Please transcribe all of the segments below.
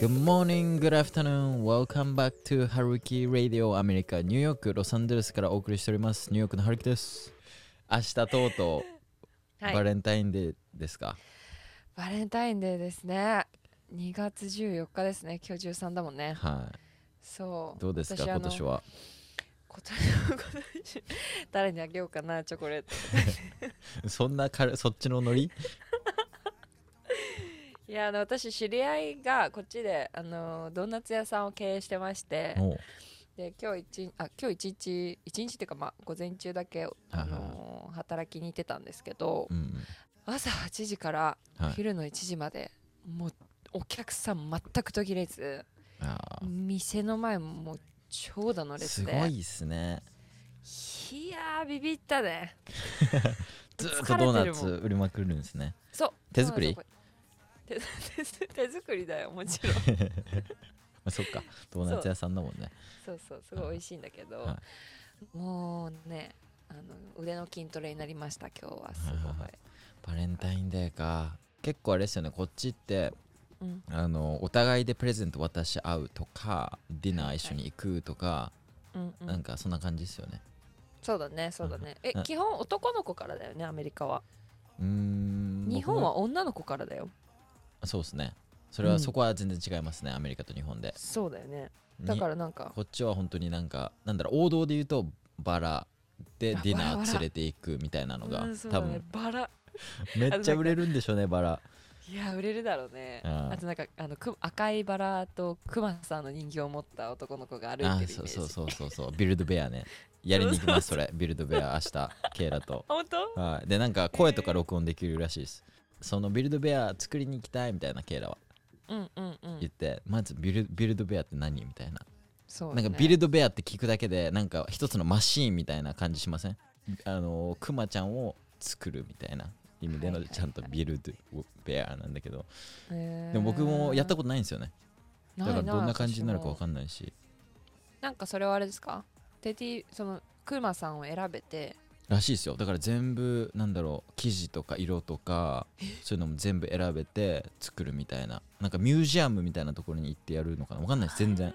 Good morning, good afternoon, welcome back to Haruki Radio アメリカ、ニューヨーク、ロサンゼルスからお送りしております。ニューヨークのハルキです。明日とうとう、はいバレンタインデーですか？バレンタインデーですね2月14日ですね今日13だもんねはい。そうどうですか、今年は？今年今年誰にあげようかなチョコレート そんなかそっちのノリ？いやあの私知り合いがこっちであのドーナツ屋さんを経営してましておうで今日一あ今日一日一日っていうかまあ午前中だけあの働きに行ってたんですけどうんうん。朝8時からはい。昼の1時までもうお客さん全く途切れずあー店の前ももう長蛇の列すでごいっすね。いやービビったね ずーっとドーナツ売りまくるんですね。そう手作り？手手 手作りだよもちろん。ま あそっか、ドーナツ屋さんだもんね。そう。そうすごい美味しいんだけど、はもうねあの腕の筋トレになりました今日はすごい、はいはい。はい。バレンタインデーか。結構あれですよね、こっちって、うん、あのお互いでプレゼント渡し合うとかディナー一緒に行くとか、うんうん。なんかそんな感じですよね。そうだねそうだね。えうん。基本男の子からだよねアメリカは。うーん日本は女の子からだよそうですね。それは、うん。そこは全然違いますねアメリカと日本で。そうだよね。だにからなんか。こっちは本当になんかなんだろう王道で言うとバラ。であディナー連れていくみたいなのが、うんそうだ多ね分。バラ。めっちゃ売れるんでしょうねバラ。いや売れるだろうね。うん。あとなんかあのく赤いバラとクマさんの人形を持った男の子が歩いあてるイメージ。そうそうそうそうそう。ビルドベアね。やりに行きますそれ。ビルドベア明日ケイラと。本当？はい、でなんか声とか録音できるらしいですそのビルドベア作りに行きたいみたいなケイラはうんうんうん。言って、まずビルビルドベアって何みたいな、そう、なんかビルドベアって聞くだけでなんか一つのマシーンみたいな感じしません？あのクマちゃんを作るみたいな。意味でのちゃんとビルドベアなんだけど、でも僕もやったことないんですよね。だからどんな感じになるか分かんないし。なんかそれはあれですか？テティそのクマさんを選べてらしいですよ。だから全部なんだろう生地とか色とかそういうのも全部選べて作るみたいな。なんかミュージアムみたいなところに行ってやるのかな？分かんないです。全然。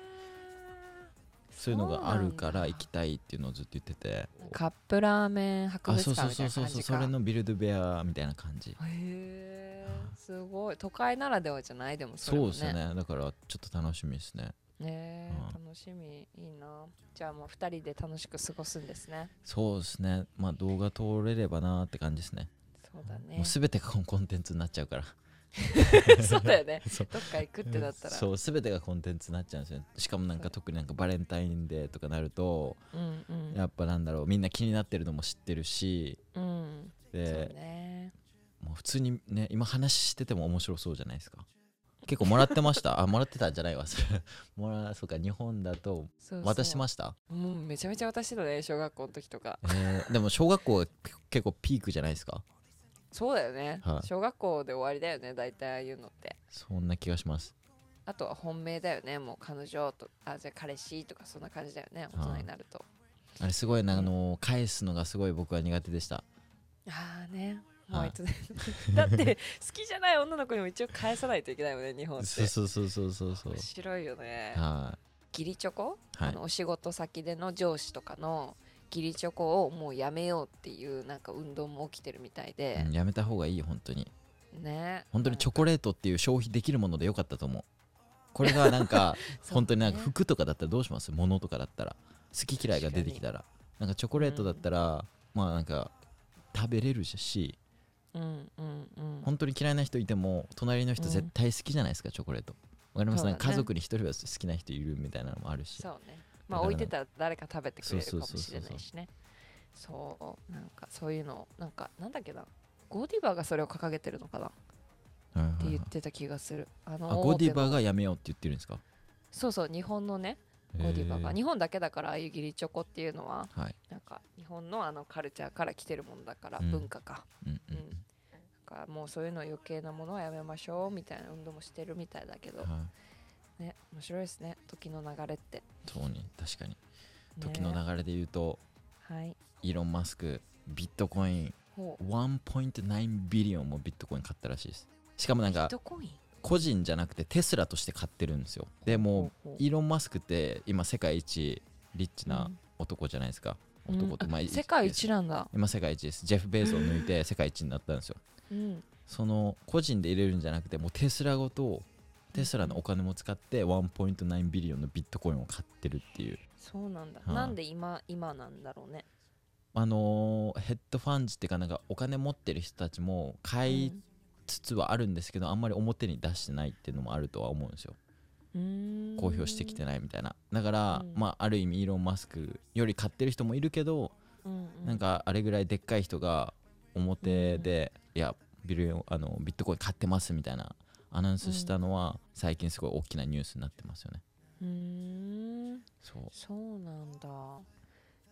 そういうのがあるから行きたいっていうのをずっと言ってて。カップラーメン博あ物そうそう館みたいな感じか。そうそうそうそれのビルドベアみたいな感じ。へえすごい。都会ならではじゃない？でもそれもそうですよね。だからちょっと楽しみですねねうん。楽しみいいな。じゃあもう2人で楽しく過ごすんですね。そうですね。まあ動画撮れればなって感じですね。そうだね。もう全てがコンテンツになっちゃうから。そうだよね。どっか行くってなったら。そう全てがコンテンツになっちゃうんですよしかもなんか特になんかバレンタインデーとかなるとうんうん。やっぱなんだろうみんな気になってるのも知ってるしうん。で、ね。もう普通にね今話してても面白そうじゃないですか結構もらってました。あもらってたんじゃないわ。そ れもらそうか日本だと渡してました？もうめちゃめちゃ渡してたね小学校の時とか。えーでも小学校が結構ピークじゃないですか？そうだよね、はい。小学校で終わりだよね大体ああいうのって。そんな気がします。あとは本命だよねもう彼女とあじゃあ彼氏とかそんな感じだよね大人になると、あれすごいなあの返すのがすごい僕は苦手でした。ああねもう だって好きじゃない女の子にも一応返さないといけないよね日本って。そうそうそうそうそうそう。面白いよね。は義理チョコ、はい。あのお仕事先での上司とかの義理チョコをもうやめようっていうなんか運動も起きてるみたいい、で。うん、やめた方がいいよ本当に。ね。本当にチョコレートっていう消費できるものでよかったと思う。これがなんか そう本当になんかね服とかだったらどうします？物とかだったら。好き嫌いが出てきたら。なんかチョコレートだったら、まあなんか食べれるしうんうんうん。本当に嫌いな人いても隣の人うん。絶対好きじゃないですか、チョコレート。わかります？ね。家族に一人は好きな人いるみたいなのもあるし。そうね。まあ置いてたら誰か食べてくれるかもそうそうそうそうしれないしねそうなんかそういうのなんかなんだっけな。ゴディバがそれを掲げてるのかな？っはいはいはい。て言ってた気がする。あのあゴディバがやめようって言ってるんですか？そうそう日本のねゴディバが。日本だけだからああいう義理チョコっていうのははい。なんか日本のあのカルチャーから来てるものだから、うん。文化か。うんうん。うん。なんかもうそういうの余計なものはやめましょうみたいな運動もしてるみたいだけどはい。ね面白いですね。時の流れって、そうに確かに。ね。時の流れで言うとはい。イーロン・マスクビットコインほう。1.9ビリオンもビットコイン買ったらしいです。しかもなんビッかトコイン個人じゃなくてテスラとして買ってるんですよ。でもイーロン・マスクって今世界一リッチなうん。男じゃないですか、うん。男って、まああ世界一なんだ。今世界一です。ジェフ・ベーゾを抜いて 世界一になったんですよ。うん。その個人で入れるんじゃなくてもうテスラごとテスラのお金も使って1.9ビリオンのビットコインを買ってるっていう。そうなんだ、はい。なんで今今なんだろうね。あのーヘッドファンズっていうかなんかお金持ってる人たちも買いつつはあるんですけど、あんまり表に出してないっていうのもあるとは思うんですよ。うん。公表してきてないみたいな。だから、うん。まあある意味イーロン・マスクより買ってる人もいるけど、うんうん。なんかあれぐらいでっかい人が表で、いやビルあのビットコイン買ってますみたいなアナウンスしたのは最近すごい大きなニュースになってますよね。うーん。そう。そうなんだ。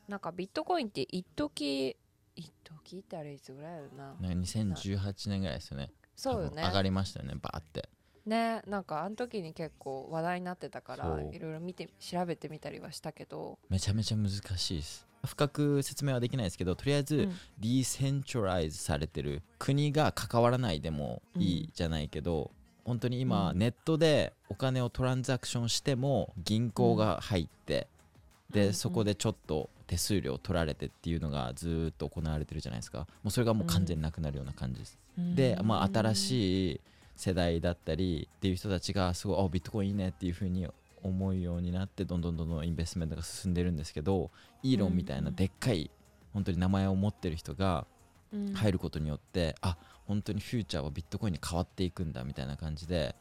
なんかビットコインって一時一時ってあれいつぐらいやるな。なんか2018年ぐらいですよねそうよね。上がりましたよねバーって。ねなんかあの時に結構話題になってたからいろいろ見て調べてみたりはしたけど、めちゃめちゃ難しいです。深く説明はできないですけどとりあえず、うん。ディーセントライズされてる国が関わらないでもいいじゃないけど、本当に今、うん。ネットでお金をトランザクションしても銀行が入って、で、うんそこでちょっと手数料取られてっていうのがずーっと行われてるじゃないですか。もうそれがもう完全になくなるような感じです、で、まあ、新いしい世代だったりっていう人たちがすごいあビットコインいいねっていう風に思うようになってどんどんどんどんインベストメントが進んでるんですけどイーロンみたいなでっかい本当に名前を持ってる人が入ることによって、あ本当にフューチャーはビットコインに変わっていくんだみたいな感じで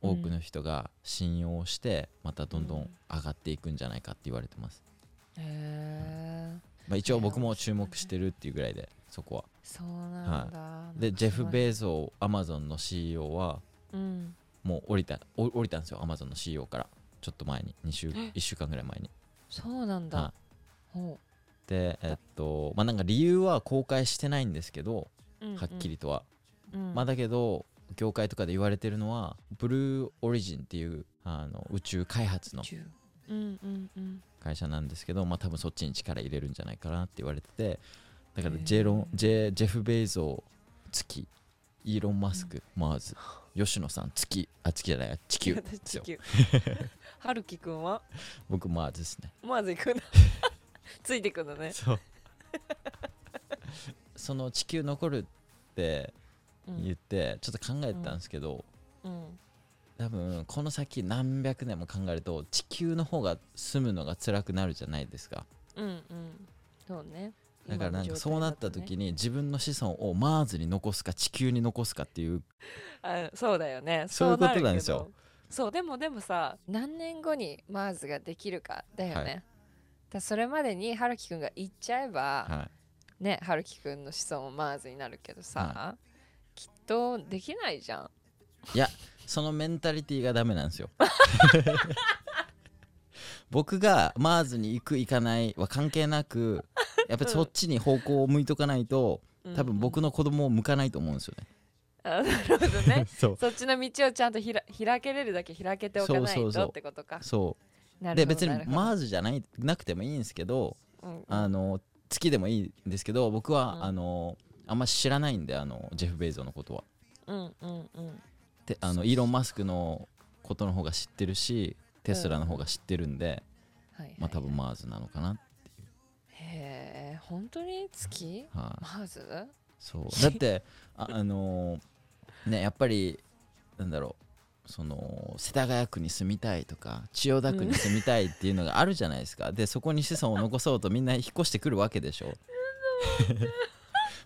多くの人が信用してまたどんどん上がっていくんじゃないかって言われてます、へえまあ、一応僕も注目してるっていうぐらいでそこは。そうなんだ、でジェフ・ーベーゾーアマゾンの CEO はうん。もう降りたお降りたんですよアマゾンの CEO から。ちょっと前に。2週1週間ぐらい前に。そうなんだ、はほでえっとまあなんか理由は公開してないんですけどううんうん。はっきりとは、うん。まあだけど業界とかで言われてるのはブルーオリジンっていうあの宇宙開発の10うんうんうん会社なんですけどまあ多分そっちに力入れるんじゃないかなって言われててだからジェロンジェジェフ・ベイゾー月イーロン・マスク、マーズ吉野さん月あ月じゃない地球 ですよ。地球はるきくんは？僕マーズですね。まず行くんだ ついてくんだね。そう。その地球残るってうん言ってちょっと考えてたんですけど、うん。多分この先何百年も考えると地球の方が住むのが辛くなるじゃないですか。うんうん。そうね。だからなんかそうなった時にに自分の子孫をマーズに残すか地球に残すかっていうあそうだよね。そういうことなんですよ。そうでもでもさ何年後にマーズができるかだよね、はい。だそれまでにはるきくんが行っちゃえば、はねはるきくんの子孫もマーズになるけどさ、きっとできないじゃん。いいやそのメンタリティーがダメなんですよ。僕がマーズに行く行かないは関係なくやっぱりそっちに方向を向いとかないと多分僕のの子供を向かないと思うんですよね、あなるほどね。そう。そっちの道をちゃんとひら開けれるだけ開けておかないそうそうそう。とってことか。そう。なるで別にマーズじゃないなくてもいいんですけどうん。あの月でもいいんですけど僕は、うん。あのあんま知らないんであのジェフ・ベイゾーのことは。うんうんうん。であのイーロン・マスクのことの方が知ってるしテスラの方が知ってるんで、はいはいまあ多分マーズなのかなへえ本当に月はい、マーズ？そう。だってあ、あのーねやっぱりなんだろう。その世田谷区に住みたいとか千代田区に住みたいっていうのがあるじゃないですか、でそこに子孫を残そうとみんな引っ越してくるわけでしょ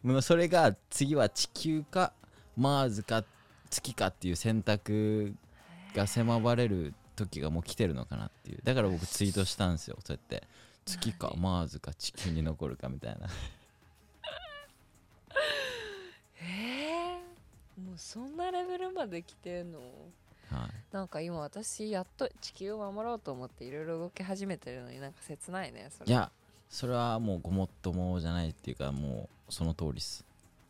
もうそれが次は地球かマーズか月かっていう選択が迫られる時がもう来てるのかなっていう。だから僕ツイートしたんですよ。そうやって。月か何マーズか地球に残るかみたいな。えー、もうそんなレベルまで来てんの？はい。なんか今私やっと地球を守ろうと思っていろいろ動き始めてるのになんか切ないねそれ。いやそれはもうごもっともじゃないっていうかもうその通りです。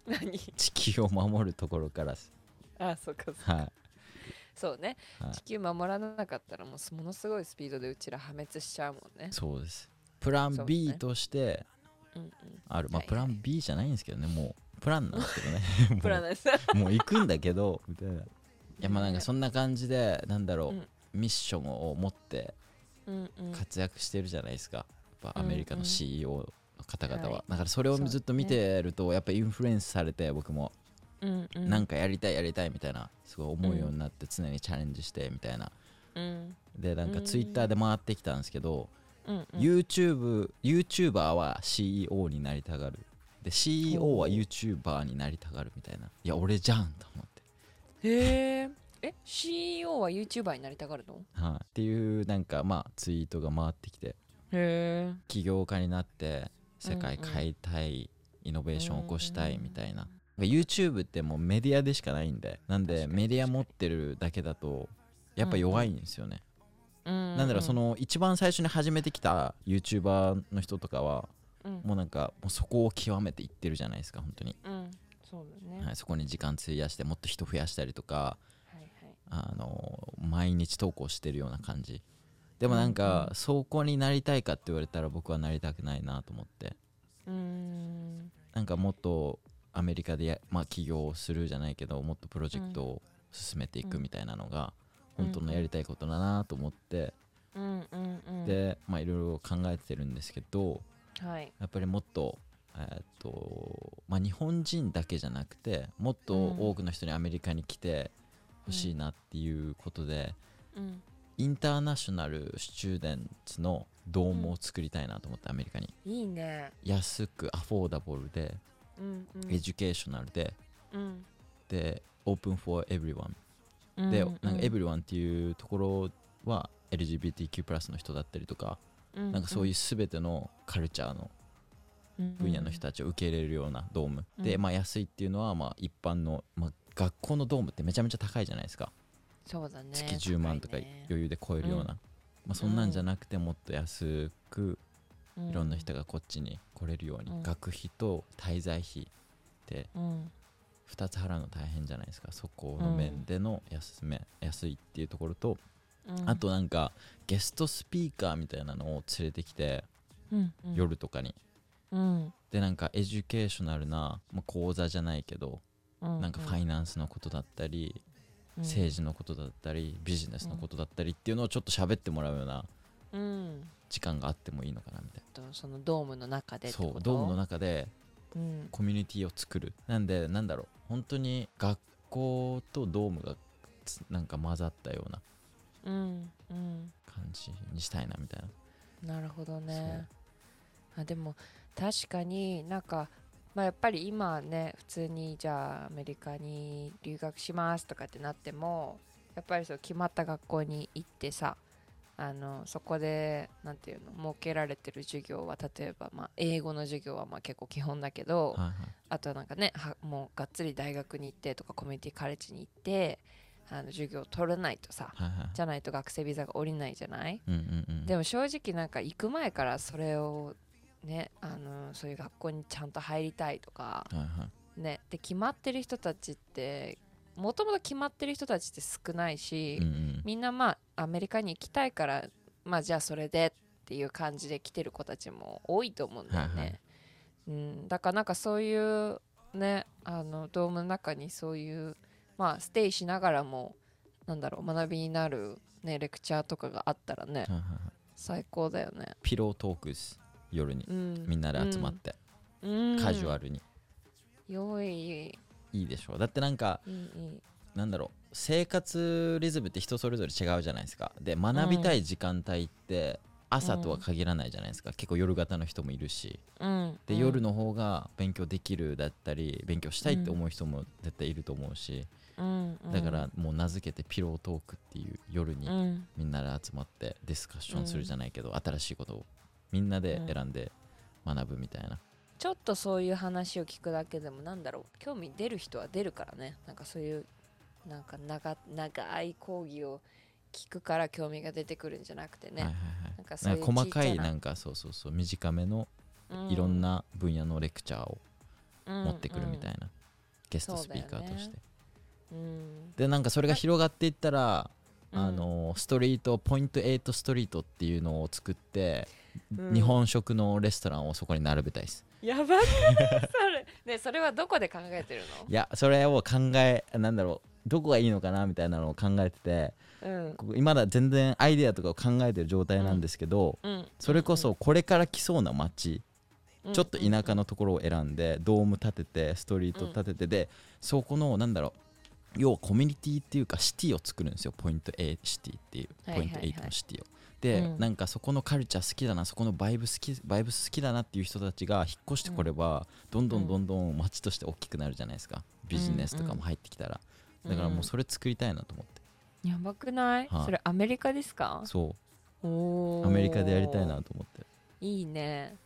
何？地球を守るところからです。あそっかそっか。はい。そうね。はい。地球守らなかったらもうものすごいスピードでうちら破滅しちゃうもんね。そうです。プラン B ね。としてうんある。まあはいはい。プラン B じゃないんですけどね。も うプランなんです。けどねうんプランですもう行くんだけどみたいな。いやまあなんかそんな感じでなんだろう、うん。ミッションを持ってうんうん。活躍してるじゃないですか、やっぱアメリカのうんうん。CEO の方々は、はい。だからそれをずっと見てるとやっぱインフルエンスされて僕もうんうん。なんかやりたいやりたいみたいなすごい思うようになって常にチャレンジしてみたいな。うん。でなんかうん。ツイッターで回ってきたんですけど、うんうん。YouTube YouTuber は CEO になりたがる。で CEO は YouTuber になりたがるみたいな。いや俺じゃんと思って、へええ CEO は YouTuber になりたがるの？はい、っていうなんかまあツイートが回ってきて起業家になって世界変えたい、イノベーションを起こしたいみたいな、YouTube ってもうメディアでしかないんでなんでメディア持ってるだけだとやっぱ弱いんですよね、ななんだろうその一番最初に始めてきた YouTuber の人とかはうん。もうなんかもうそこを極めていってるじゃないですか本当に、うん。そうだね。はい、そこに時間費やしてもっと人増やしたりとかはいはい。あの毎日投稿してるような感じでもなんうん。かうんそこになりたいかって言われたら僕はなりたくないなと思って。うーん。なんかもっとアメリカでや、まあ、起業するじゃないけどもっとプロジェクトを進めていくみたいなのがうん。本当のやりたいことだなと思って。うんうんうんでまあいろいろ考えてるんですけどはい。やっぱりもっとえーっとまあ日本人だけじゃなくてもっとうん。多くの人にアメリカに来てほしいなっていうことでうんインターナショナルスチューデンツのドームを作りたいなと思ってアメリカに。いいね。安くアフォーダブルでうんうん。 educational でうん。で open for everyone うん。で、うんなんか everyone っていうところは LGBTQ+ の人だったりとか、なんかそういう全てのカルチャーの分野の人たちを受け入れるような dorm、で、うん。まあ、安いっていうのはまあ一般の、まあ、学校の dorm ってめちゃめちゃ高いじゃないですかそうだね月10万とか余裕で超えるような、うん。まあ、そんなんじゃなくてもっと安くうん。いろんな人がこっちに来れるように、うん。学費と滞在費ってうん。2つ払うの大変じゃないですか。そこの面での安め、安いっていうところと、うん。あとなんかゲストスピーカーみたいなのを連れてきて、夜とかに。うん。でなんか educational な、まあ、講座じゃないけど、うんなんかファイナンスのことだったり、うん政治のことだったりビジネスのことだったりっていうのをちょっと喋ってもらうようなうん時間があってもいいのかなみたいとそのドームの中でそうドームの中でうん。コミュニティを作る。なんでなんだろう。本当に学校とドームがつなんか混ざったようなうんうん。感じにしたいなみたいな。なるほどね。あでも確かになんかまあやっぱり今ね普通にじゃあアメリカに留学しますとかってなってもやっぱりそう決まった学校に行ってさあのそこでなんていうの設けられてる授業は例えばまあ英語の授業はまあ結構基本だけど、はいはい。あとはなんかねはもうがっつり大学に行ってとかコミュニティカレッジに行ってあの授業を取らないとさはいはい。じゃないと学生ビザが下りないじゃない？うんうんうん。でも正直なんか行く前からそれをねあのそういう学校にちゃんと入りたいとかはいはい。ねで決まってる人たちってもともと決まってる人たちって少ないし、うんうん。みんなまあアメリカに行きたいからまあじゃあそれでっていう感じで来てる子たちも多いと思うんだよね、はいはい。うん、だからなんかそういうねあのドームの中にそういうまあステイしながらもなんだろう学びになるねレクチャーとかがあったらねはいはいはい。最高だよね。ピロートークス夜にうん。みんなで集まって、うん。カジュアルに。よい。いいいでしょう。だってなんかなんだろう。生活リズムって人それぞれ違うじゃないですか。で学びたい時間帯って朝とは限らないじゃないですか、結構夜型の人もいるし。うん。で、うん。夜の方が勉強できるだったり勉強したいって思う人も絶対いると思うし、うん。うん。だからもう名付けてピロートークっていう夜にうん。みんなで集まってディスカッションするじゃないけど、新しいことをみんなで選んで学ぶみたいな、ちょっとそういう話を聞くだけでもなんだろう。興味出る人は出るからね。なんかそういうなんか長長い講義を聞くから興味が出てくるんじゃなくてね、はいはいはい。なんかそういうなんか細かいななんかそうそうそう短めのういろんな分野のレクチャーを持持ってくるみたいな、ゲストスピーカーとして、うん。でなんかそれが広がっていったらあのストリートポイント8ストリートっていうのを作って、うん日本食のレストランをそこに並べたいです。やばくないそれねそれはどこで考えてる いやそれを考えなんだろうどこがいいのかなみたいなのを考えててのうん。ここ今だ全然アイデアとかを考えてる状態なんですけど、うん。それこそこれから来そうな街、うんちょっと田舎のところを選んでドーム建ててストリート建ててで、そこのなんだろう要はコミュニティっていうかシティを作るんですよ。ポイント A シティっていうはいはいはい。ポイント8のシティを。で、うん。なんかそこのカルチャー好きだなそこのバイブ好きバイブス好きだなっていう人たちが引っ越してこれば、どんどんどんどん街として大きくなるじゃないですか。ビジネスとかも入ってきたら、だからもうそれ作りたいなと思って、やばくない、はい。それアメリカですか？そう。アメリカでやりたいなと思って。いいね。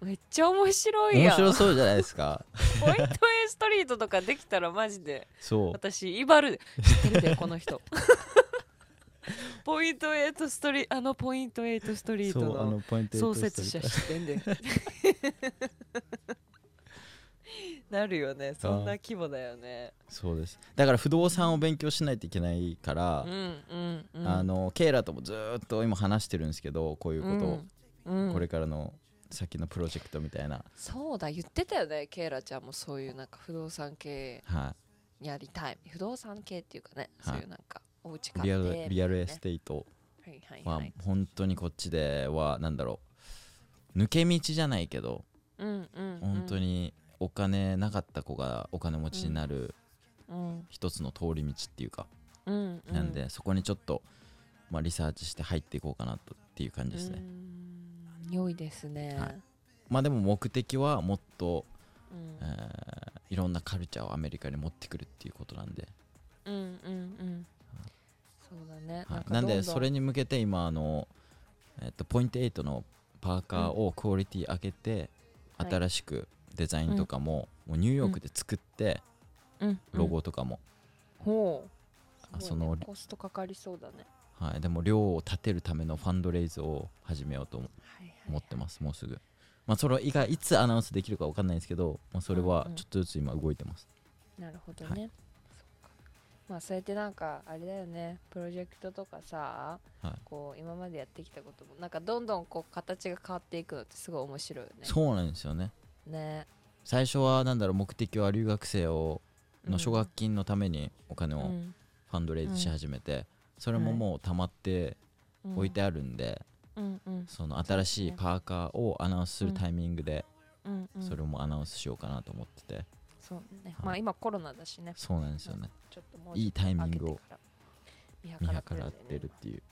めっちゃ面白いやん。面白そうじゃないですか。ポイント A ストリートとかできたらマジで。そう。私イバル知ってるでこの人 ポイント8ストリあのポイント8ストリートの創設者知ってんで。なるよね。そんな規模だよね。そうです。だから不動産を勉強しないといけないからうん、うんうん。あのケイラともずーっと今話してるんですけどこういうことを、うんうん。これからの先のプロジェクトみたいな、そうだ言ってたよね。ケイラちゃんもそういうなんか不動産系はやりたい。不動産系っていうかね、はい。そういうなんかお家い、 real real estate。は本当にこっちではなんだろう。抜け道じゃないけどうんうんうん。本当にお金なかった子がお金持ちになるうん。一つの通り道っていうか、うんうん。なんでそこにちょっと、まあ、リサーチして入っていこうかなとっていう感じですね、良いですね、はい。まあでも目的はもっと、うん。えーいろんなカルチャーをアメリカに持ってくるっていうことなんで、うんうんうんそうだね、はい。かなんでそれに向けて今あの、えっとポイント8のパーカーをクオリティ上げて、はい。新しくデザインとかも,、もうニューヨークで作って、うん。ロゴとかも、ほう。ね。そのコストかかりそうだね。はい、でも量を立てるためのファンドレイズを始めようと思ってます。もうすぐ。まあそれ以外いつアナウンスできるか分かんないですけど、まあ、それはちょっとずつ今動いてます、なるほどね、そっかまあそうやってなんかあれだよね。プロジェクトとかさ、はい。こう今までやってきたこともなんかどんどんこう形が変わっていくのってすごい面白いよね。そうなんですよね。ね。最初はなんだろう目的は留学生をうんの奨学金のためにお金をうん。ファンドレイズし始めて、それもはいもう溜まってうん置いてあるんで、うん。うんその新しいパーカーをアナウンスするタイミングでうんうん。それもアナウンスしようかなと思ってて、そうね。はい。まあ今コロナだしね。そうなんですよね。ちょっともういいタイミングを見見計らってるっていう。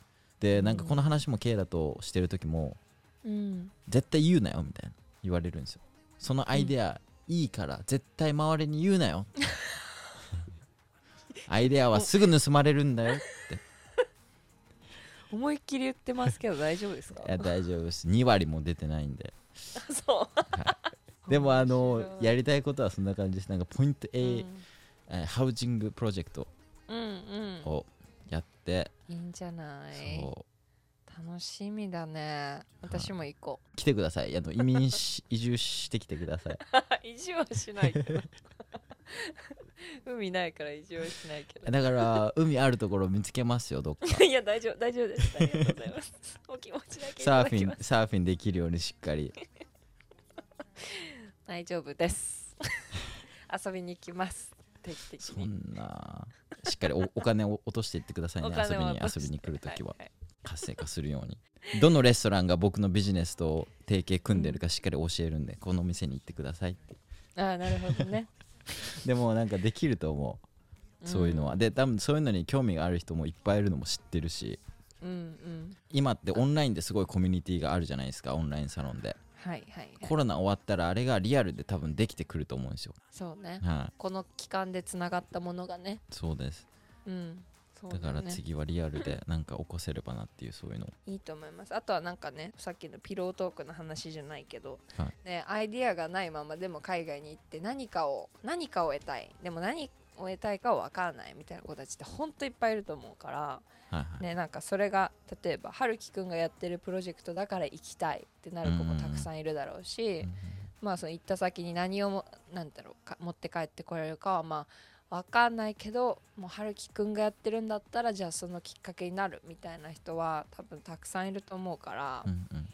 でなんかこの話もケイラとしてる時もうん。絶対言うなよみたいな言われるんですよ。そのアイデアいいから絶対周りに言うなよ。アイデアはすぐ盗まれるんだよ 思いっきり言ってますけど大丈夫ですか？いや大丈夫です。2割も出てないんで。そうでもあのやりたいことはそんな感じです。なんかポイント A、うん。えーハウジングプロジェクトうんうん。をやって、いいんじゃない？そう。楽しみだね。私も行こ来てください。あの移民し移住してきてください。う 移住はしないけど。海ないから移住はしないけど。だから海あるところ見つけますよどっか。いや大丈夫大丈夫です。ありがとうございます。お気持ちだけいサーフィンサーフィンできるようにしっかり大丈夫です。遊びに行きます。定期的そにんなしっかりお お金を落としていってくださいね。お遊びに遊びに来るときははい。活性化するように。どのレストランが僕のビジネスと提携組んでるかしっかり教えるんで、この店に行ってくださいって。ああなるほどね。でもなんかできると思う。そういうのは、で多分そういうのに興味がある人もいっぱいいるのも知ってるし。うんうん。今ってオンラインですごいコミュニティがあるじゃないですかオンラインサロンではいはい、はい、コロナ終わったらあれがリアルで多分できてくると思うんですよ。そうね。はい。この期間でつながったものがね。そうです。うん。だからね次はリアルでなんか起こせればなっていうそういうの。いいと思います。あとはなんかねさっきのピロートークの話じゃないけど、はい。ね、アイディアがないままでも海外に行って何かを何かを得たい。でも何を得たいかは分からないみたいな子たちってほんといっぱいいると思うから、はいはい、ね、なんかそれが例えば春樹くんがやってるプロジェクトだから行きたいってなる子もたくさんいるだろうし、うんまあその行った先に何をもなんだろうか持って帰ってこられるかはまあわかんないけどもう春樹くんがやってるんだったらじゃあそのきっかけになるみたいな人は多分たくさんいると思うから、うんうん。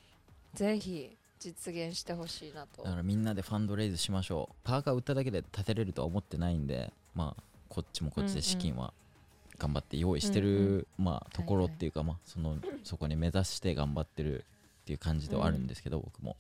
ぜひ実現してほしいなとだからみんなでファンドレイズしましょうパーカー売っただけで立てれるとは思ってないんでまあこっちもこっちで資金は頑張って用意してる、まあところっていうか、まあそのそこに目指して頑張ってるっていう感じではあるんですけど、僕も。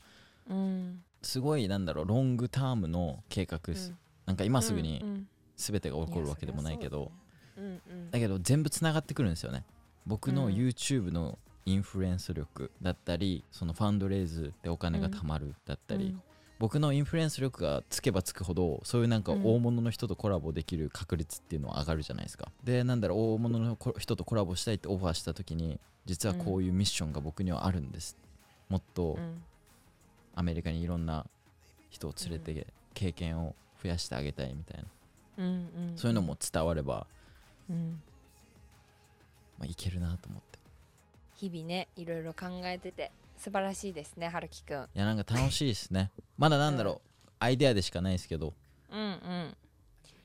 うんすごいなんだろうロングタームの計画です、なんか今すぐにうん全てが起こるわけでもないけど、うんうん。だけど全部つながってくるんですよね。僕のうん。YouTube のインフルエンス力だったりそのファンドレイズでお金が貯まるだったり、うん僕のインフルエンス力がつけばつくほどそういうなんかうん。大物の人とコラボできる確率っていうのは上がるじゃないですか。でなんだろう大物のこ人とコラボしたいってオファーした時に実はこういうミッションが僕にはあるんです。もっとうん。アメリカにいろんな人を連れて経験を増やしてあげたいみたいな。うんうん。そういうのも伝われば、うん。まあ、いけるなと思って。日々ねいろいろ考えてて素晴らしいですね春樹くん。いやなんか楽しいですね。まだなんだろう、アイデアでしかないですけど。うんうん。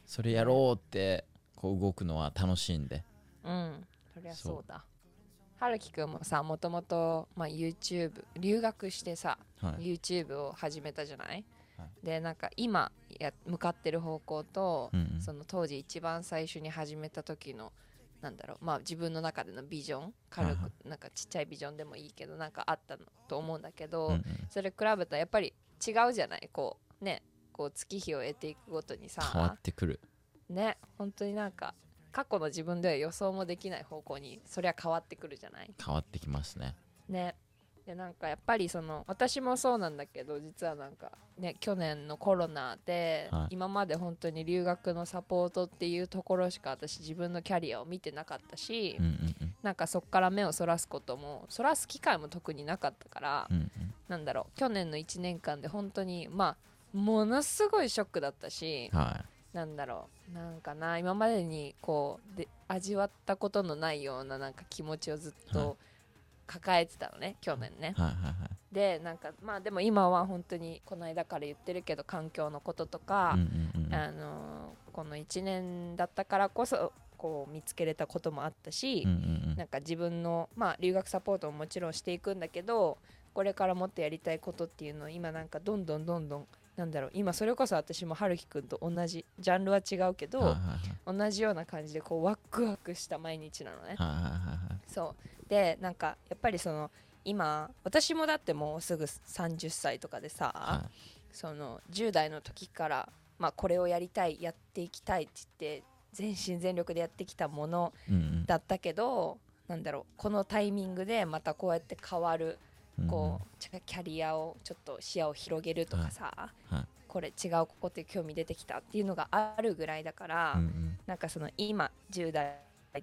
それやろうってこう動くのは楽しいんで。うん。そりゃそうだ。春樹くんもさもともと、まあ、YouTube 留学してさ、はい。YouTube を始めたじゃない、はでなんか今や向かってる方向と、うんうん。その当時一番最初に始めた時のなんだろう。まあ自分の中でのビジョン。軽くなんかちっちゃいビジョンでもいいけどなんかあったのと思うんだけど、うんうん。それ比べたらやっぱり違うじゃない？こうねこう月日を得ていくごとに変わさってくる。ね本当になんか過去の自分では予想もできない方向にそりゃ変わってくるじゃない？変わってきますね。ねでなんかやっぱりその私もそうなんだけど実はなんかね去年のコロナで、はい。今まで本当に留学のサポートっていうところしか私自分のキャリアを見てなかったし、うんうんうん。なんかそこから目をそらすこともそらす機会も特になかったから、うんうん。なんだろう去年の1年間で本当にまあものすごいショックだったしはなんだろうなんかな今までにこうで味わったことのないようななんか気持ちをずっはい。と抱えてたのね去年ね。いはいはいはい。でなんかまあでも今は本当にこの間から言ってるけど環境のこととかうん、うんうんあのーこの1年だったからこそこう見つけれたこともあったし、うんうんうん。なんか自分の、まあ、留学サポートももちろんしていくんだけどこれからもっとやりたいことっていうのを今なんかどんどんどんどんなんだろう今それこそ私も春樹くんと同じジャンルは違うけど、はいはいはい。同じような感じでこうワクワクした毎日なのね。はいはいはいはい。そうでなんかやっぱりその今私もだってもうすぐ30歳とかでさ、はい。その10代の時から、まあ、これをやりたいやっていきたいって言って全身全力でやってきたものうんうん。だったけどなんだろうこのタイミングでまたこうやって変わるうんうん。こうキャリアをちょっと視野を広げるとかさ、はい。これ違うここって興味出てきたっていうのがあるぐらいだから、うんうん。なんかその今10代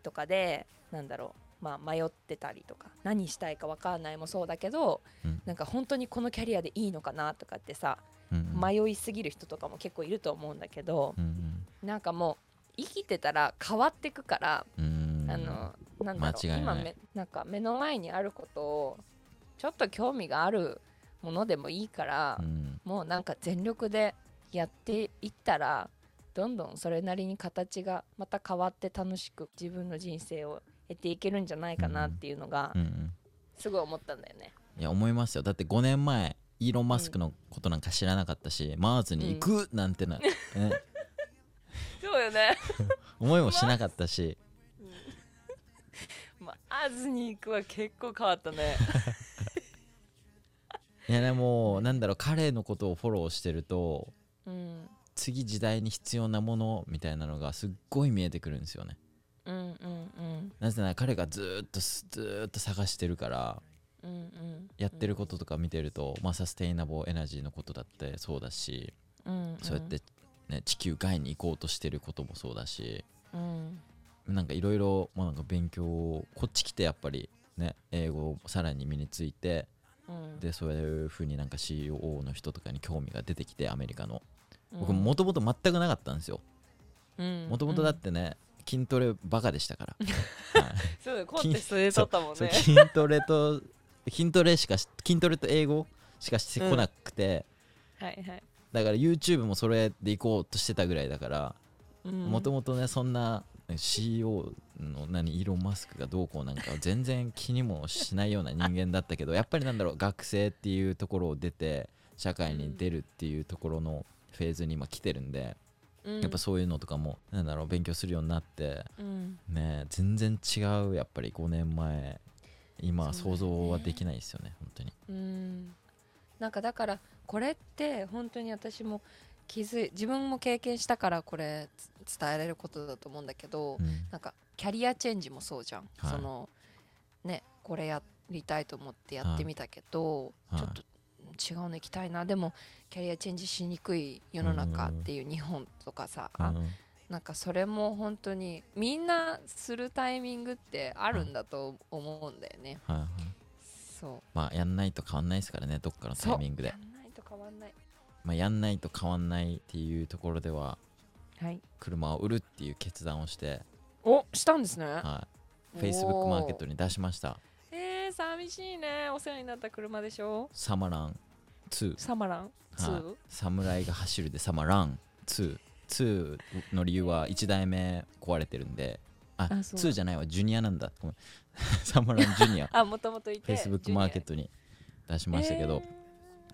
とかでなんだろうまあ迷ってたりとか何したいか分かんないもそうだけど、うん。なんか本当にこのキャリアでいいのかなとかってさうんうん。迷いすぎる人とかも結構いると思うんだけどうんうん。なんかもう生きてたら変わってくから、うん。あのなんだろう間違いない。今めなんか目の前にあることをちょっと興味があるものでもいいから、うん。もうなんか全力でやっていったらどんどんそれなりに形がまた変わって楽しく自分の人生を得ていけるんじゃないかなっていうのがうんうん。すごい思ったんだよね。いや思いますよ。だって5年前イーロン・マスクのことなんか知らなかったし、マーズに行くなんてな、ね、そうよね。思いもしなかったし。まあ、アズに行くは結構変わったね。いやでもなんだろう彼のことをフォローしてるとうん。次時代に必要なものみたいなのがすっごい見えてくるんですよね。うんうんうんなぜなら彼がずーっとすずーっと探してるからうんうんやってることとか見てると、まあ、サステイナボーエナジーのことだってそうだし、うんそうやって、ね、地球外に行こうとしてることもそうだしうん。なんかいろいろまあなんか勉強をこっち来てやっぱりね英語をさらに身についてうん。でそういう風になんか COO の人とかに興味が出てきてアメリカの。うん。僕もともと全くなかったんですよ。うん。もともとだってね筋トレバカでしたから、はい。そうだよ。コンテストで撮ったもんね。筋 トレと筋トレしかし筋トレと英語しかしてこなくて、はいはい。だから YouTube もそれで行こうとしてたぐらいだからもともとねそんな CEO の何イーロン・マスクがどうこうなんか全然気にもしないような人間だったけどやっぱりなんだろう学生っていうところを出て社会に出るっていうところのフェーズに今来てるんで、うん。やっぱそういうのとかもなんだろう勉強するようになってうん。ね全然違うやっぱり5年前今は想像はできないですよね本当に。うん。なんかだからこれって本当に私も気づい自分も経験したからこれつ伝えられることだと思うんだけど、うん。なんかキャリアチェンジもそうじゃん、はい。そのねこれやりたいと思ってやってみたけど、はい。ちょっと違うの行きたいな。でもキャリアチェンジしにくい世の中っていう日本とかさ、うん。なんかそれも本当にみんなするタイミングってあるんだと思うんだよね、はいはい。そう。まあやんないと変わんないですからねどっかのタイミングで。やんないと変わんない。まあ、やんないと変わんないっていうところでははい。車を売るっていう決断をして、おしたんですね。はい、Facebook マーケットに出しましたえー、寂しいね。お世話になった車でしょ？サマラン。2サマラン？2、はい。侍が走るでサマラン。22の理由は1台目壊れてるんで。ああそう。2じゃないわ。ジュニアなんだ。ごめん。サマランジュニア。あもともといて Facebook マーケットに出しましたけど、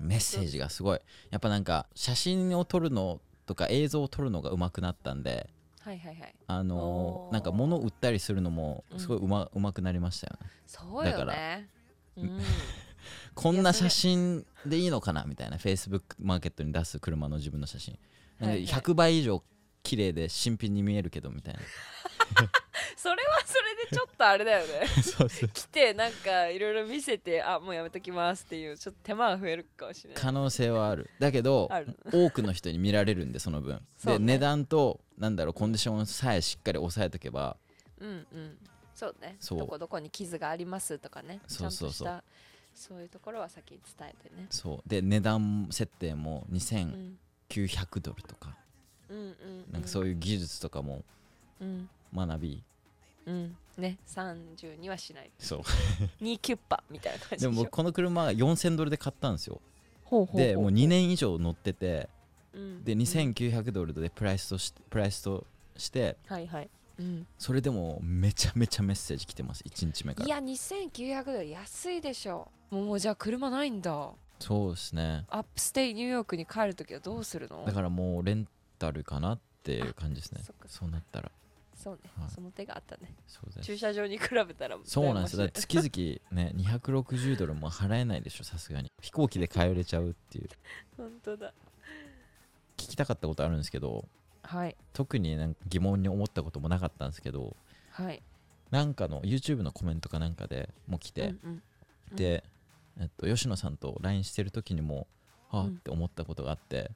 メッセージがすごい。やっぱなんか写真を撮るのとか映像を撮るのが上手くなったんではいはいはい。あのなんか物を売ったりするのもすごいうま,、うまくなりましたよね。そうよだから。ねうん。こんな写真でいいのかな？みたいな。Facebook マーケットに出す車の自分の写真。なんではいはい。100倍以上綺麗で新品に見えるけどみたいな でちょっとあれだよね。そうそう。来てなんかいろいろ見せてあもうやめときますっていうちょっと手間が増えるかもしれない。可能性はある。だけど多くの人に見られるんでその分。そうねで値段となんだろうコンディションさえしっかり押さえとけば。うんうん。そうね。そう。どこどこに傷がありますとかね。そうそうそう。そういうところは先に伝えてね。そう。で値段設定もう2900んドルとか。うんうん。なんかそういう技術とかもうん。学び。うんね30にはしない。そう。2キュッパみたいな感じでも僕この車は4000ドルで買ったんですよ。ほうほでもう2年以上乗っててうん。で2900ドルでプライスとしプライスとしてはいはい、うん、それでもめちゃめちゃメッセージ来てます。1日目から。いや2900ドル安いでしょ。もうじゃあ車ないんだ。そうですね。アップステイニューヨークに帰るときはどうするの？だからもうレンタルかなっていう感じですね。そうなったらそうね、はい。その手があったね。駐車場に比べたらそうなんですよ。月々ね260ドルも払えないでしょさすがに。飛行機で帰れちゃうっていう。本当だ。聞きたかったことあるんですけどはい。特になんか疑問に思ったこともなかったんですけどはい。なんかの YouTube のコメントかなんかでもう来て、うんうんで、えっと、吉野さんと LINE してる時にもあうん。って思ったことがあって、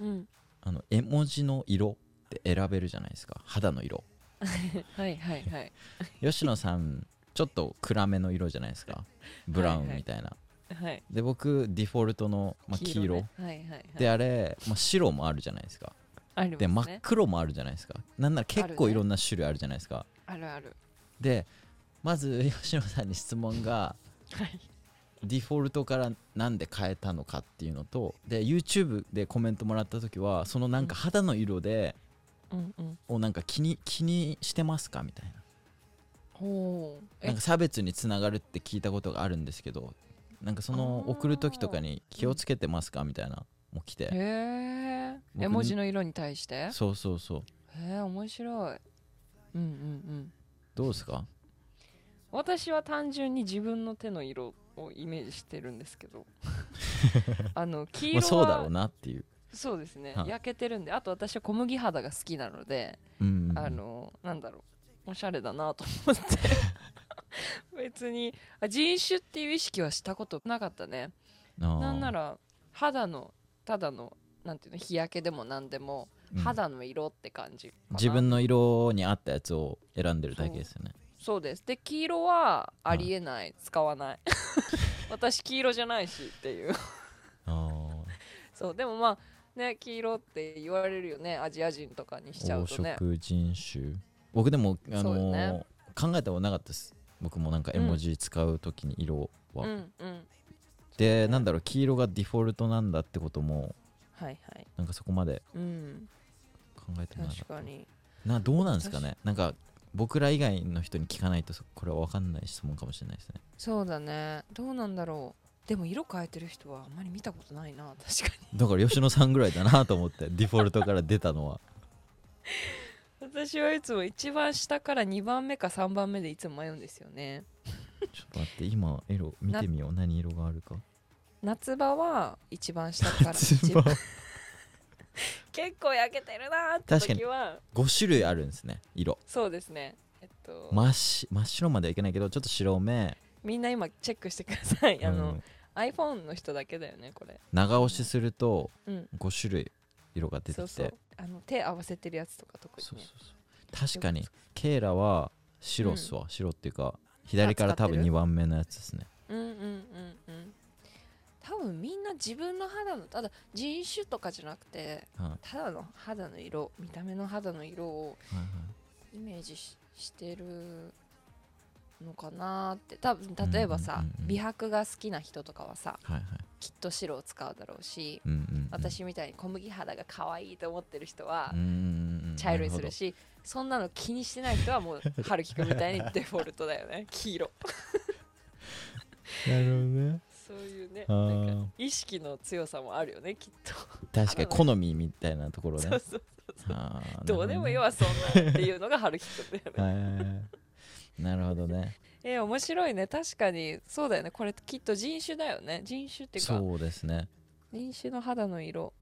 うん。あの絵文字の色って選べるじゃないですか。肌の色 はいはいはい。吉野さんちょっと暗めの色じゃないですか？ブラウンみたいな、はいで僕ディフォルトの、まあ、黄色ね。はいはいはい。であれ、まあ、白もあるじゃないですか。ありますで真っね黒もあるじゃないですか。なんなら結構いろんな種類あるじゃないですか、あるある。でまず 吉野さんに質問がはい。ディフォルトからなんで変えたのかっていうのとで YouTube でコメントもらった時はそのなんか肌の色で、うんうんをなんか気に気にしてますか？みたいほう。え？ななんか差別につながるって聞いたことがあるんですけどなんかその送る時とかに気をつけてますか？みたいなもう来て。へえ僕絵文字の色に対して？そうそうそう。へえ面白い。うんうんうん。どうですか？私は単純に自分の手の色をイメージしてるんですけど。あの黄まあそうだろうなっていう、そうですね。はい。焼けてるんであと私は小麦肌が好きなので、うんうんあのなんだろう。おしゃれだなと思って。別にあ人種っていう意識はしたことなかったね。なんなら肌のただのなんていうの日焼けでもなんでもうん。肌の色って感じかな。自分の色に合ったやつを選んでるだけですよね。そう。です。で黄色はありえない、使わない。私黄色じゃないしっていう。あそう。でもまあね黄色って言われるよねアジア人とかにしちゃーうとね。黄色人種。僕でも、あのーね。考えたことなかったです。僕もなんか絵文字使う時に色は、うんうん。でなんだろう黄色がディフォルトなんだってこともはいはい。なんかそこまでうん。えてなかった。確かに。などうなんですかね？なんか僕ら以外の人に聞かないとそこれは分かんない質問かもしれないですね。そうだね。どうなんだろうでも色変えてる人はあんまり見たことないな確かに。だから吉野さんぐらいだなと思って デフォルトから出たのは。私はいつも一番下から2番目か3番目でいつも迷うんですよね。ちょっと待って今色見てみよう。何色があるか。夏場は一番下から。夏場。結構焼けてるなーって時は。5種類あるんですね色。そうですね。えっと、真っし真っ白まではいけないけどちょっと白目みんな今チェックしてください。あの、うん iPhone の人だけだよねこれ。長押しするとうん。5種類色が出てきて。そうそう。あの手合わせてるやつとか特にね。そうそうそう。確かにケイラは白っすわ、白っていうか左から多分あ使ってる？2番目のやつですね。うんうんうんうん。多分みんな自分の肌のただ人種とかじゃなくてはい。ただの肌の色見た目の肌の色をイメージししてるのかなって。多分例えばさ、うんうんうんうん。美白が好きな人とかはさはいはい。きっと白を使うだろうし、うんうんうん。私みたいに小麦肌が可愛いと思ってる人はうんうんうんうん。茶色にするし、そんなの気にしてない人はもう春樹くんみたいにデフォルトだよね。黄色。なるほどね。そういうねなんか意識の強さもあるよねきっと。確かに好みみたいなところね。そうそうあーどうでもいいなわそんなんっていうのが春樹くんだよねなるほどね。えー面白いね。確かに。そうだよね。これきっと人種だよね。人種っていうか。そうですね。人種の肌の色。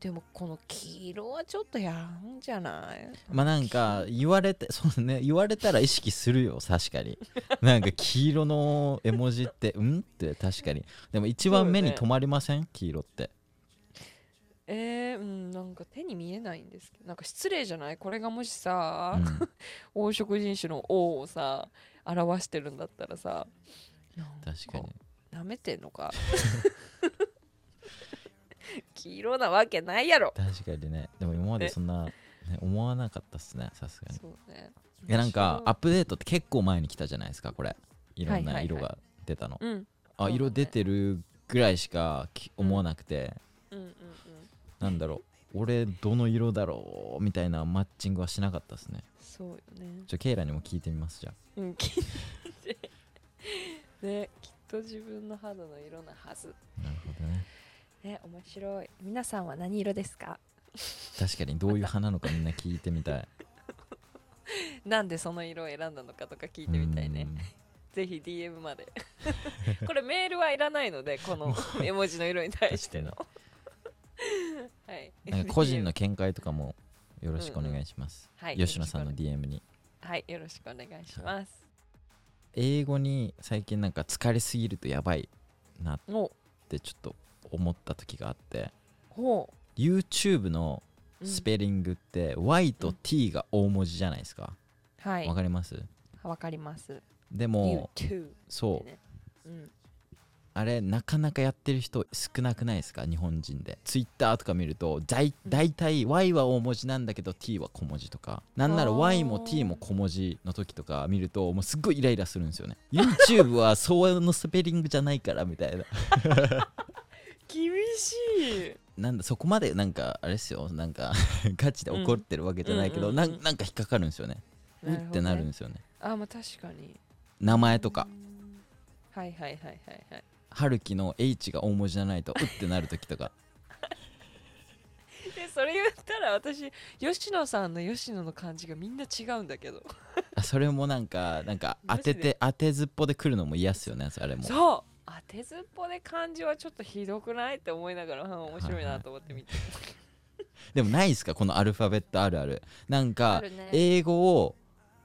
でもこの黄色はちょっとやんじゃない？まあなんか言われてそうね。言われたら意識するよ。確かに。なんか黄色の絵文字ってうん？って確かに。でも一番目に止まりません、黄色ってえー、うんなんか手に見えないんですけどなんか失礼じゃない？これがもしさ、うん。黄色人種の王をさ表してるんだったらさ確かに。なめてんのか？黄色なわけないやろ！確かにね。でも今までそんな、ね、思わなかったっすねさすがに。そうね。いやなんかアッ面プデートって結構前に来たじゃないですかこれ。いろんはいはいはい。な色が出たの、白いうん。あそうだね。色出てるぐらいしかき思わなくて、うんうんなんだろう。俺どの色だろうみたいなマッチングはしなかったですね。そうよね。じゃあケイラにも聞いてみますじゃうん聞いて。ねきっと自分の肌の色なはず。あなるほどね。ね面白い。皆さんは何色ですか？確かにどういう花なのかみんな聞いてみたい。なんでその色を選んだのかとか聞いてみたいね。うん。ぜひ DM まで。これメールはいらないのでこの 絵文字の色に対して。のはい。なんか個人の見解とかもよろしくお願いします、はい。吉野さんの DM に。はい。よろしくお願いします。英語に最近なんか疲れすぎるとやばいなっおてちょっと思った時があって。ほ YouTube のう、スペリングって Y と T が大文字じゃないですか。はい。わかります？わかります。でも You too そう。ね。うんあれなかなかやってる人少なくないですか？日本人で。Twitter とか見ると大体 Y は大文字なんだけど T は小文字とか。なんなら Y も T も小文字の時とか見るともうすっごいイライラするんですよね。YouTube はそうのスペリングじゃないからみたいな。厳しい。なんだそこまでなんかあれですよ。なんか ガチで怒ってるわけじゃないけど、うんなんなんか引っかかるんですよね。うってなるんですよね。あまあ確かに。名前とか。うん。はいはいはいはいはい春樹の H が大文字じゃないとうってなる時とか。でそれ言ったら私吉野さんの吉野の漢字がみんな違うんだけど。あそれもなんかなんか当てて当てずっぽで来るのも嫌っすよねあれも。そう。当てずっぽで漢字はちょっとひどくないって思いながらうん面白いなと思って見てでもないっすかこのアルファベットあるある。なんあか英語を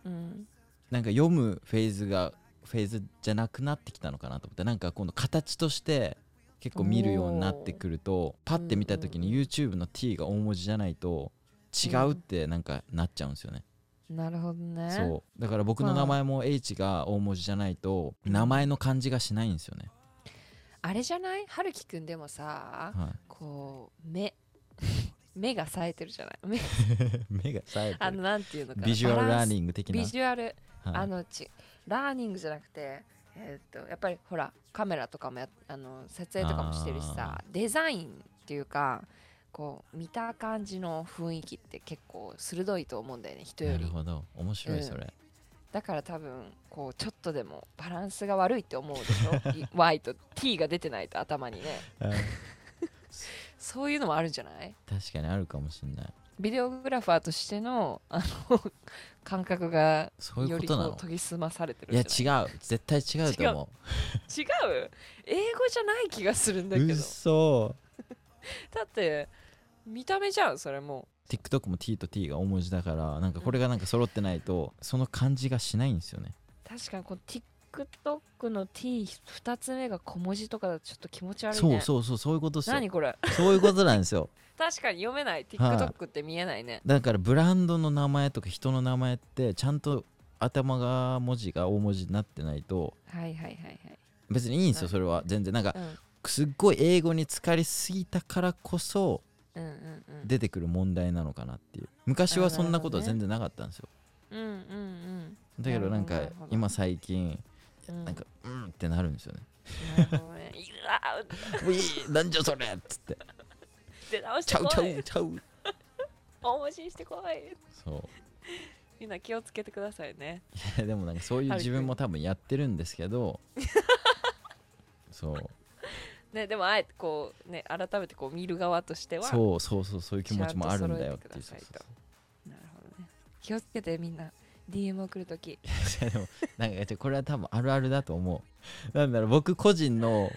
うん。なんか読むフェーズがフェーズじゃなくなってきたのかなと思ってなんかこの形として結構見るようになってくるとパッて見た時に YouTube の T が大文字じゃないと違うってなんかなっちゃうんですよね、なるほどね。そう。だから僕の名前も H が大文字じゃないと名前の感じがしないんですよね、あれじゃない？春樹くんでもさはこう目 目が冴えてるじゃない？目。が冴えてる。あのなんていうのかな？ビジュアルラーンニング的な。ビジュアルはい。あのちラーニングじゃなくてえーっとやっぱりほらカメラとかもやあの撮影とかもしてるしさデザインっていうかこう見た感じの雰囲気って結構鋭いと思うんだよね人より。なるほど。面白いそれ、だから多分こうちょっとでもバランスが悪いって思うでしょ？い Y と T が出てないと頭にね。そういうのもあるんじゃない？確かにあるかもしれないビデオグラファーとしてのあの 感覚がそういうよりこうことなの研ぎ澄まされてるい？や違う。絶対違うと思違う？英語じゃない気がするんだうけど。うそ だって見た目じゃんそれも。TikTok も T と T が大文字だからなんかこれがなんか揃ってないとその感じがしないんですよね。確かにこの TikTok の T2 つ目が小文字とかだとちょっと気持ち悪いね。そうそうそうそういうことっすよ。何これ？そういうことなんですよ。確かに読めない。はい。TikTok って見えないね、だからブランドの名前とか人の名前ってちゃんと頭が文字が大文字になってないとはいはいはいはい。別にいいんですはい。よそれは全然。なんかうん。すっごい英語に浸かりすぎたからこそ出てくる問題なのかなっていう。昔はそんなことは全然なかったんですよ。うんうんうん。だけどなんか今最近うんなんかうんってなるんですよね。うわ「ういなんじゃそれ!」っつって。出直「ちゃうちゃしてこい。うちゃう。大文字にしてこい」そう。みんな気をつけてくださいね。いやでもなんかそういう自分も多分やってるんですけど。そう。ねでもあえてこうね改めてこう見る側としてはそうそうそうそういう気持ちもあるんだよっていう。なるほどね。気をつけてみんな DM 送るとき。でもなんかこれは多分あるあるだと思う。なんだろう僕個人の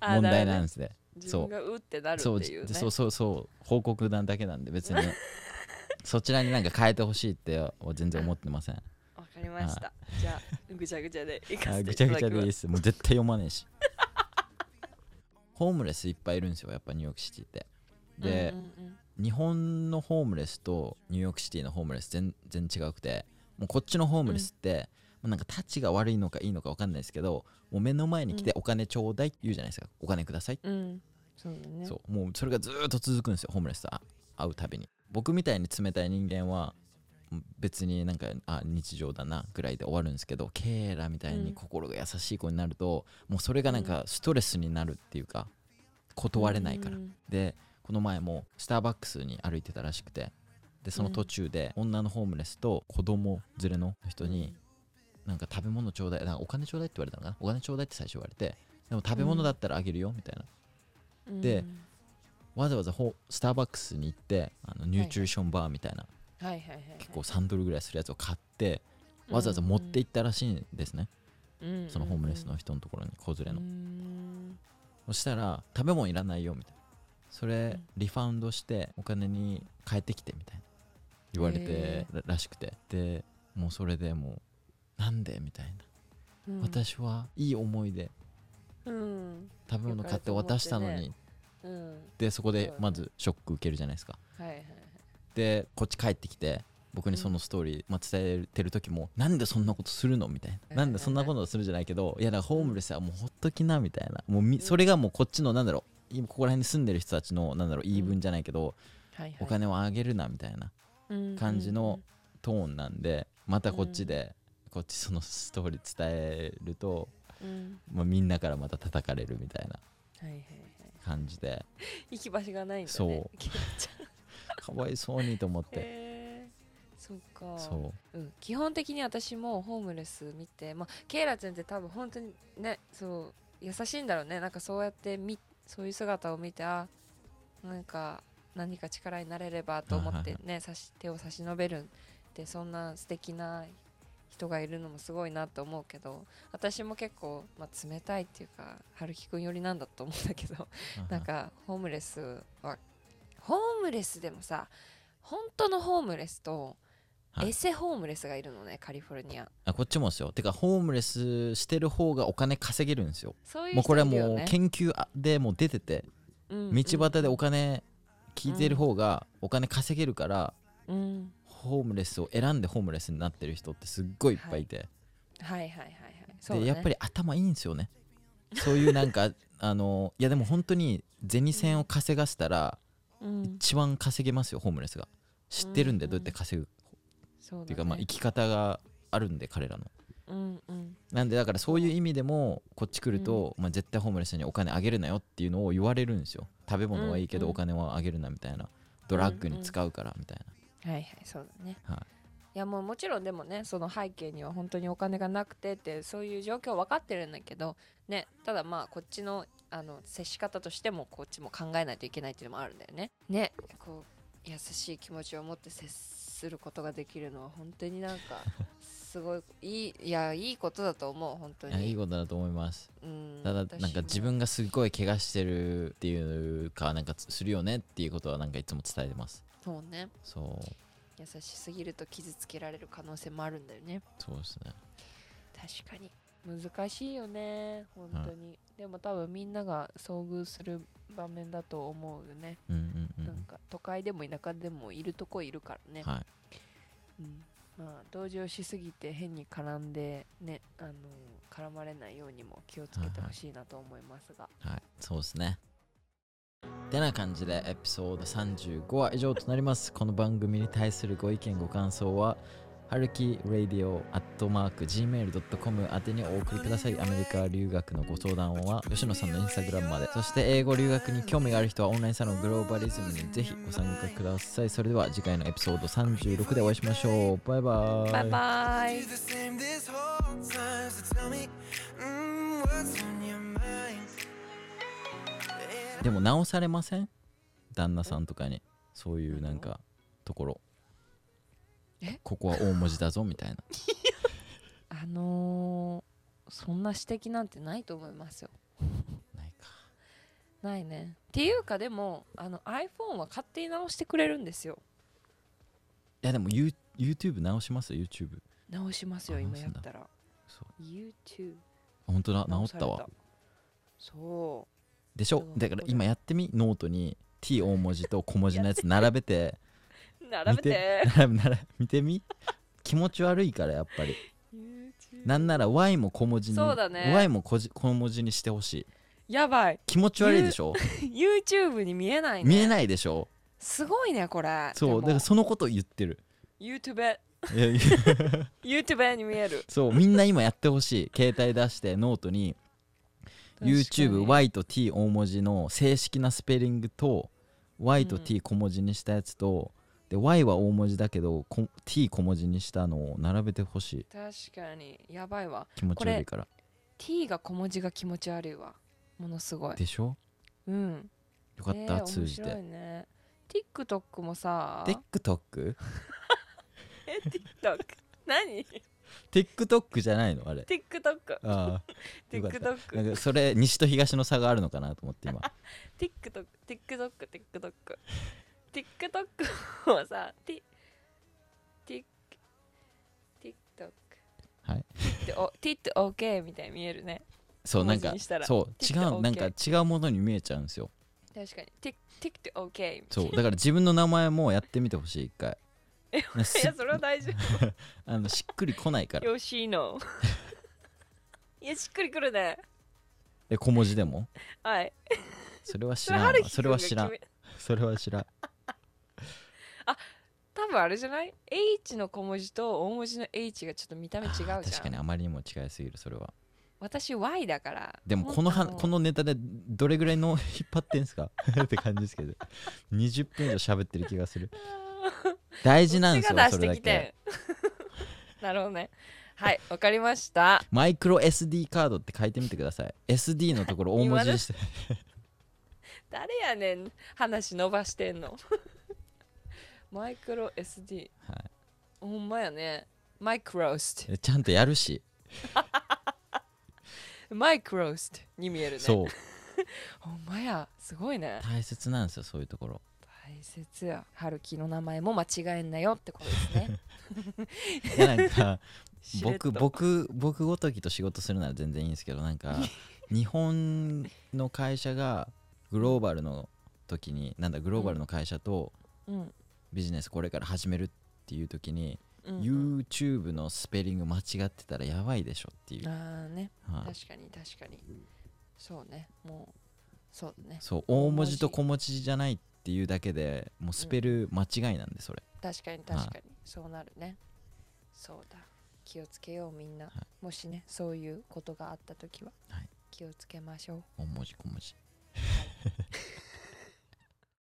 問題なんですね。自分がうってなるってそういうねそうそうそう報告なだけなんで別に。そちらになんか変えてほしいっては全然思ってません。わかりました。じゃあぐちゃぐちゃでいかせてあぐちゃいただきます。ぐちゃでいいっす。もう絶対読まねえし。ホームレスいっぱいいるんですよやっぱニューヨークシティって。で、うんうんうん。日本のホームレスとニューヨークシティのホームレス全然違くてもうこっちのホームレスって、もうなんかタチが悪いのかいいのか分かんないですけどもう目の前に来てお金ちょうだいって言うじゃないですか、お金くださいうん。そうだね。そう。もうそれがずーっと続くんですよホームレスと会うたびに。僕みたいに冷たい人間はうん別になんかあ日常だなぐらいで終わるんですけどケーラみたいに心が優しい子になると、もうそれがなんかストレスになるっていうか断れないから、うん。でこの前もスターバックスに歩いてたらしくてでその途中で女のホームレスと子供連れの人になんか食べ物ちょうだいなんかお金ちょうだいって言われたのかな？お金ちょうだいって最初言われてでも食べ物だったらあげるよみたいな。うん。でわざわざホスターバックスに行ってあのニュートリションバーみたいな、結構3ドルぐらいするやつを買ってわざわざ持って行ったらしいんですね、うん。そのホームレスの人のところに子連れの、うん。そしたら食べ物いらないよみたいな。それうん。リファウンドしてお金に変えてきてみたいな言われてへららしくて。でもうそれでもうなんで？みたいな、うん。私はいい思いでうん。食べ物買って渡したのに、うん。でそこでまずショック受けるじゃないですか。はいはいはい。でこっち帰ってきて僕にそのストーリー、まあ、伝えてる時もなんでそんなことするの？みたいな。なんでそんなことするじゃないけどいやだからホームレスはもうほっときなみたいな。もうみそれがもうこっちのなんだろう今ここら辺に住んでる人たちのなんだろう言い分じゃないけど、お金をあげるなみたいな感じのトーンなんでまたこっちで、こっちそのストーリー伝えると、まあ、みんなからまた叩かれるみたいな感じで。行き場所がないんだねそう。かわいそうにと思って。そうか。そう。うん、基本的に私もホームレス見て、まあ、ケイラちゃんって多分本当にねそう優しいんだろうね。なんかそうやってみそういう姿を見てあなんか何か力になれればと思ってね差し手を差し伸べるってそんな素敵な人がいるのもすごいなと思うけど私も結構、まあ、冷たいっていうか春樹くん寄りなんだと思うんだけどなんかホームレスはホームレスでもさ本当のホームレスとはい。エセホームレスがいるのねカリフォルニア。あこっちもですよ。てかホームレスしてる方がお金稼げるんですよ。そういうもうこれはもう研究でもう出ててうん。道端でお金聞いてる方がお金稼げるからうん。ホームレスを選んでホームレスになってる人ってすっごいいっぱいいて、はい。はい。はい。はい。そうだね。でやっぱり頭いいんですよね。そういうなんか あのいやでも本当に銭銭を稼がせたらうん。一番稼げますよホームレスが。知ってるんでうん。どうやって稼ぐ。そうだね。っていうかまあ生き方があるんで彼らのうんうん。なんでだからそういう意味でもこっち来ると、まあ、絶対ホームレスにお金あげるなよっていうのを言われるんですよ。食べ物はいいけどうんうんお金はあげるなみたいな。ドラッグに使うからみたいはいはいそうだね、はい。いやもうもちろんでもねその背景には本当にお金がなくてってそういう状況分かってるんだけどねただまあこっちのあの接し方としてもこっちも考えないといけないっていうのもあるんだよね。ねこう優しい気持ちを持って接することができるのは本当になんかすごいいいいやいいことだと思う本当に。ないやいいことだと思います。うんただ私なんか自分がすごい怪我してるっていうかなんかするよねっていうことはなんかいつも伝えてます。もそうね。そう。優しすぎると傷つけられる可能性もあるんだよね。そうですね。確かに。難しいよね本当に、でも多分みんなが遭遇する場面だと思うよね、うんうんうん。なんか都会でも田舎でもいるとこいるからね、はい。うん、まあ同情しすぎて変に絡んでねあの絡まれないようにも気をつけてほしいなと思いますが、はい、そうですね。てな感じでエピソード35は以上となります。この番組に対するご意見ご感想は、はるき radio.gmail.com 宛てにお送りください。アメリカ留学のご相談は吉野さんのインスタグラムまで。そして英語留学に興味がある人はオンラインサロングローバリズムにぜひご参加ください。それでは次回のエピソード36でお会いしましょう。バイバイ。バイバイ mm. でも直されません？旦那さんとかにそういうなんかところえここは大文字だぞみたいな。あのーそんな指摘なんてないと思いますよ。ないか。ないね。っていうかでもあの iPhone は勝手に直してくれるんですよ。いやでも You- YouTube 直しますよ YouTube 直しますよ今やったら。そう。YouTube 本当だ直ったわ。そでしょ？だから今やってみ？ノートに T 大文字と小文字のやつ並べてう並べて。並べ並べ見てみ気持ち悪いからやっぱりなんなら Y も小文字にそうだね Y も小小文字にしてほしいやばい気持ち悪いでしょ YouTube に見えないね見えないでしょすごいねこれそうだからそのこと言ってる YouTube YouTube に見えるそうみんな今やってほしい携帯出してノートに YouTubeY と T 大文字の正式なスペリングと Y と T 小文字にしたやつと、で Y は大文字だけどこ T 小文字にしたのを並べてほしい。確かに。やばいわ。気持ち悪いから。T が小文字が気持ち悪いわ。ものすごい。でしょ？うん。よかった、ねえ通じて。面白いね。TikTok もさ。TikTok? え TikTok 何？TikTok じゃないの？あれ。TikTok ああ。TikTok なんかそれ西と東の差があるのかなと思って今。TikTok TikTok TikTok TikTok はさ Tik TikTok はい。ティットおティット OK みたいに見えるね。そうなんかそう違 TikTok うなんか違うものに見えちゃうんですよ。確かに。ティティット OK そうだから自分の名前もやってみてほしい一回。いやそれは大丈夫。あのしっくりこないから。よしの。いやしっくりくるね。え小文字でも？はい。それは知らんそれは知らん。それは知らん多分あれじゃない？H の小文字と大文字の H がちょっと見た目違うじゃん。確かにあまりにも違いすぎるそれは。私 Y だから。でもこのはこのネタでどれぐらいの 引っ張ってんすか？って感じですけど。20分以上喋ってる気がする。大事なんですよそれだけ。なるほどね。はいわかりました。マイクロ SD カードって書いてみてください。SD のところ大文字にして。誰やねん話伸ばしてんのマイクロ SD はい。ほんまやね。マイクロスえちゃんとやるし、ト マイクロストに見えるね。そう。ほんまや。すごいね。大切なんですよそういうところ。大切や。春樹の名前も間違えんなよってことですね。いやなんかしれっと僕僕僕ごときと仕事するなら全然いいんですけどなんか日本の会社がグローバルの時になんだグローバルの会社とうんビジネスこれから始めるっていう時に、うん、YouTube のスペリング間違ってたらやばいでしょっていう、ああね。はい。確かに確かに。そうね。もうそうだね。そう大文字と小文字じゃないっていうだけでもうスペル間違いなんでそれ、確かに確かに、そうなるね。そうだ。気をつけようみんな、い。もしねそういうことがあった時ははい。気をつけましょう。大文字小文字